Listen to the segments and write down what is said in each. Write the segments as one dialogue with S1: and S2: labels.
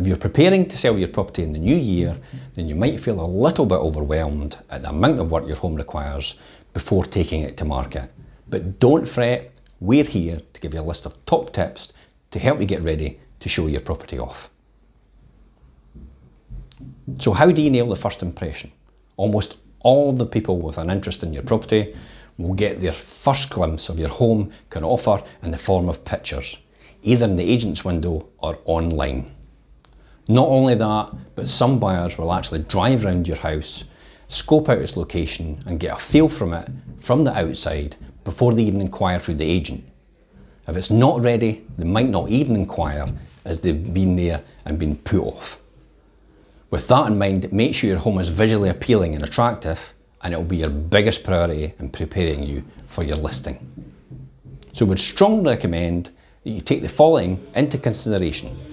S1: If you're preparing to sell your property in the new year, then you might feel a little bit overwhelmed at the amount of work your home requires before taking it to market. But don't fret, we're here to give you a list of top tips to help you get ready to show your property off. So, how do you nail the first impression? Almost all the people with an interest in your property will get their first glimpse of your home can offer in the form of pictures, either in the agent's window or online. Not only that, but some buyers will actually drive around your house, scope out its location, and get a feel from it from the outside before they even inquire through the agent. If it's not ready, they might not even inquire as they've been there and been put off. With that in mind, make sure your home is visually appealing and attractive, and it will be your biggest priority in preparing you for your listing. So, we would strongly recommend that you take the following into consideration.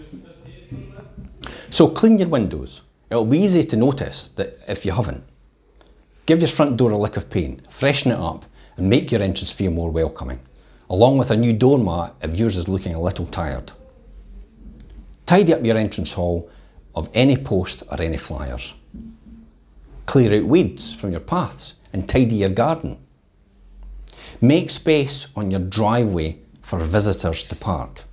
S1: So, clean your windows. It'll be easy to notice that if you haven't. Give your front door a lick of paint, freshen it up, and make your entrance feel more welcoming, along with a new doormat if yours is looking a little tired. Tidy up your entrance hall of any post or any flyers. Clear out weeds from your paths and tidy your garden. Make space on your driveway for visitors to park.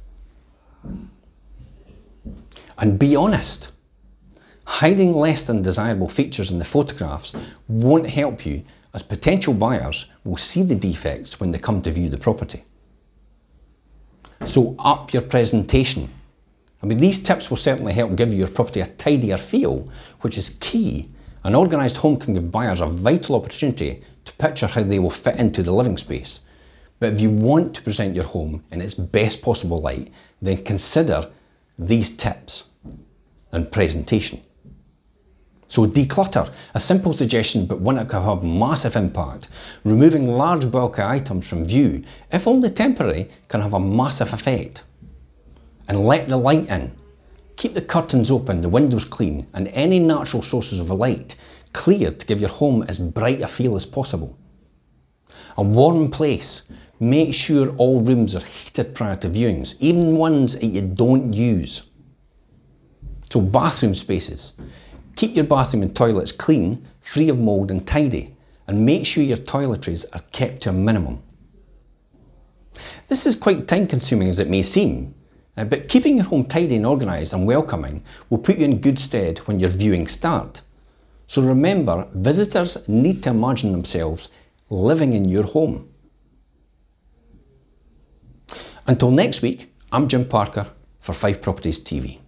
S1: And be honest. Hiding less than desirable features in the photographs won't help you as potential buyers will see the defects when they come to view the property. So up your presentation I mean, these tips will certainly help give your property a tidier feel, which is key. An organised home can give buyers a vital opportunity to picture how they will fit into the living space. But if you want to present your home in its best possible light, then consider these tips and presentation. So declutter, a simple suggestion but one that can have massive impact. Removing large bulky items from view, if only temporary, can have a massive effect and let the light in. Keep the curtains open, the windows clean, and any natural sources of light clear to give your home as bright a feel as possible. A warm place. Make sure all rooms are heated prior to viewings, even ones that you don't use. So, bathroom spaces. Keep your bathroom and toilets clean, free of mould, and tidy, and make sure your toiletries are kept to a minimum. This is quite time consuming as it may seem, uh, but keeping your home tidy and organised and welcoming will put you in good stead when your viewings start. So remember, visitors need to imagine themselves living in your home. Until next week, I'm Jim Parker for Fife Properties TV.